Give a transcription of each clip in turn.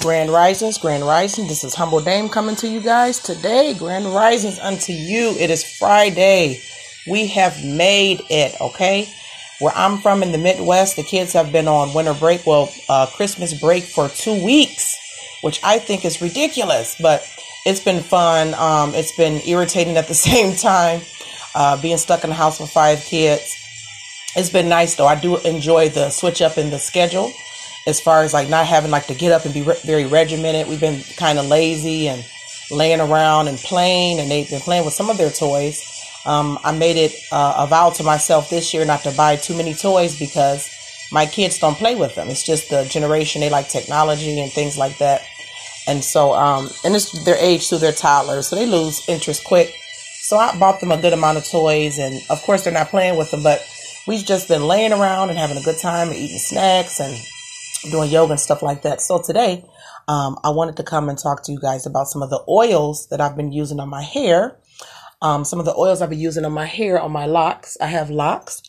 Grand Risings, Grand Rising. This is Humble Dame coming to you guys today. Grand Risings unto you. It is Friday. We have made it, okay? Where I'm from in the Midwest, the kids have been on winter break, well, uh, Christmas break for two weeks, which I think is ridiculous, but it's been fun. Um, it's been irritating at the same time, uh, being stuck in the house with five kids. It's been nice though. I do enjoy the switch up in the schedule as far as like not having like to get up and be re- very regimented. We've been kind of lazy and laying around and playing, and they've been playing with some of their toys. Um, I made it uh, a vow to myself this year not to buy too many toys because my kids don't play with them. It's just the generation they like technology and things like that, and so um, and it's their age too. They're toddlers, so they lose interest quick. So I bought them a good amount of toys, and of course they're not playing with them, but we've just been laying around and having a good time and eating snacks and doing yoga and stuff like that. So today, um, I wanted to come and talk to you guys about some of the oils that I've been using on my hair. Um, some of the oils I've been using on my hair, on my locks. I have locks,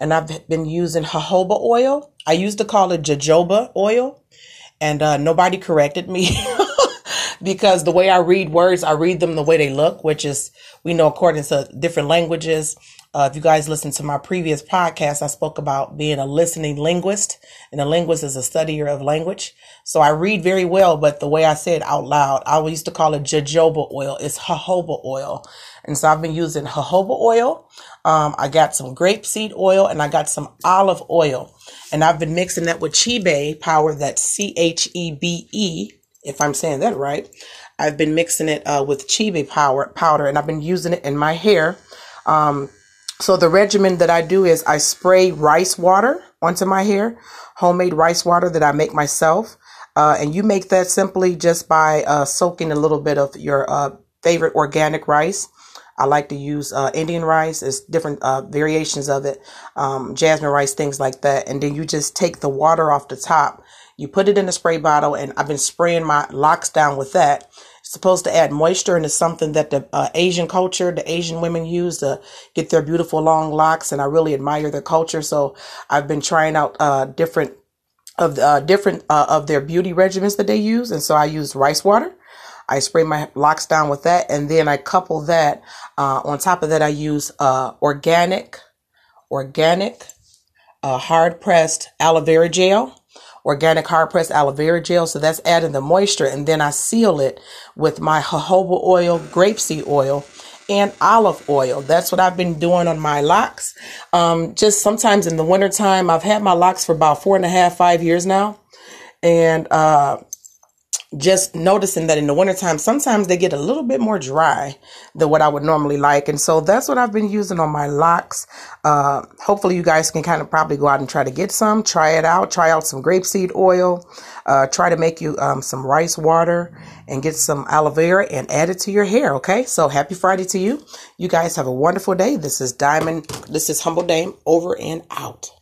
and I've been using jojoba oil. I used to call it jojoba oil, and uh, nobody corrected me. because the way I read words, I read them the way they look, which is, we know, according to different languages, uh, if you guys listen to my previous podcast, I spoke about being a listening linguist, and a linguist is a studier of language. So I read very well, but the way I say it out loud, I used to call it jojoba oil. It's jojoba oil. And so I've been using jojoba oil. Um, I got some grapeseed oil and I got some olive oil. And I've been mixing that with Chebe power, that's C H E B E, if I'm saying that right. I've been mixing it uh, with Chebe power powder and I've been using it in my hair. Um, so the regimen that I do is I spray rice water onto my hair, homemade rice water that I make myself. Uh, and you make that simply just by uh, soaking a little bit of your uh, favorite organic rice. I like to use uh, Indian rice. There's different uh, variations of it, um, jasmine rice, things like that. And then you just take the water off the top. You put it in a spray bottle, and I've been spraying my locks down with that It's supposed to add moisture and it's something that the uh, Asian culture, the Asian women use to get their beautiful long locks. And I really admire their culture. So I've been trying out uh, different of uh, different uh, of their beauty regimens that they use. And so I use rice water. I spray my locks down with that, and then I couple that. Uh, on top of that, I use uh, organic, organic, hard pressed aloe vera gel organic hard pressed aloe vera gel. So that's adding the moisture. And then I seal it with my jojoba oil, grapeseed oil, and olive oil. That's what I've been doing on my locks. Um, just sometimes in the wintertime, I've had my locks for about four and a half, five years now. And, uh, just noticing that in the wintertime, sometimes they get a little bit more dry than what I would normally like. And so that's what I've been using on my locks. Uh, hopefully you guys can kind of probably go out and try to get some, try it out, try out some grapeseed oil, uh, try to make you um, some rice water and get some aloe vera and add it to your hair. Okay. So happy Friday to you. You guys have a wonderful day. This is Diamond. This is Humble Dame over and out.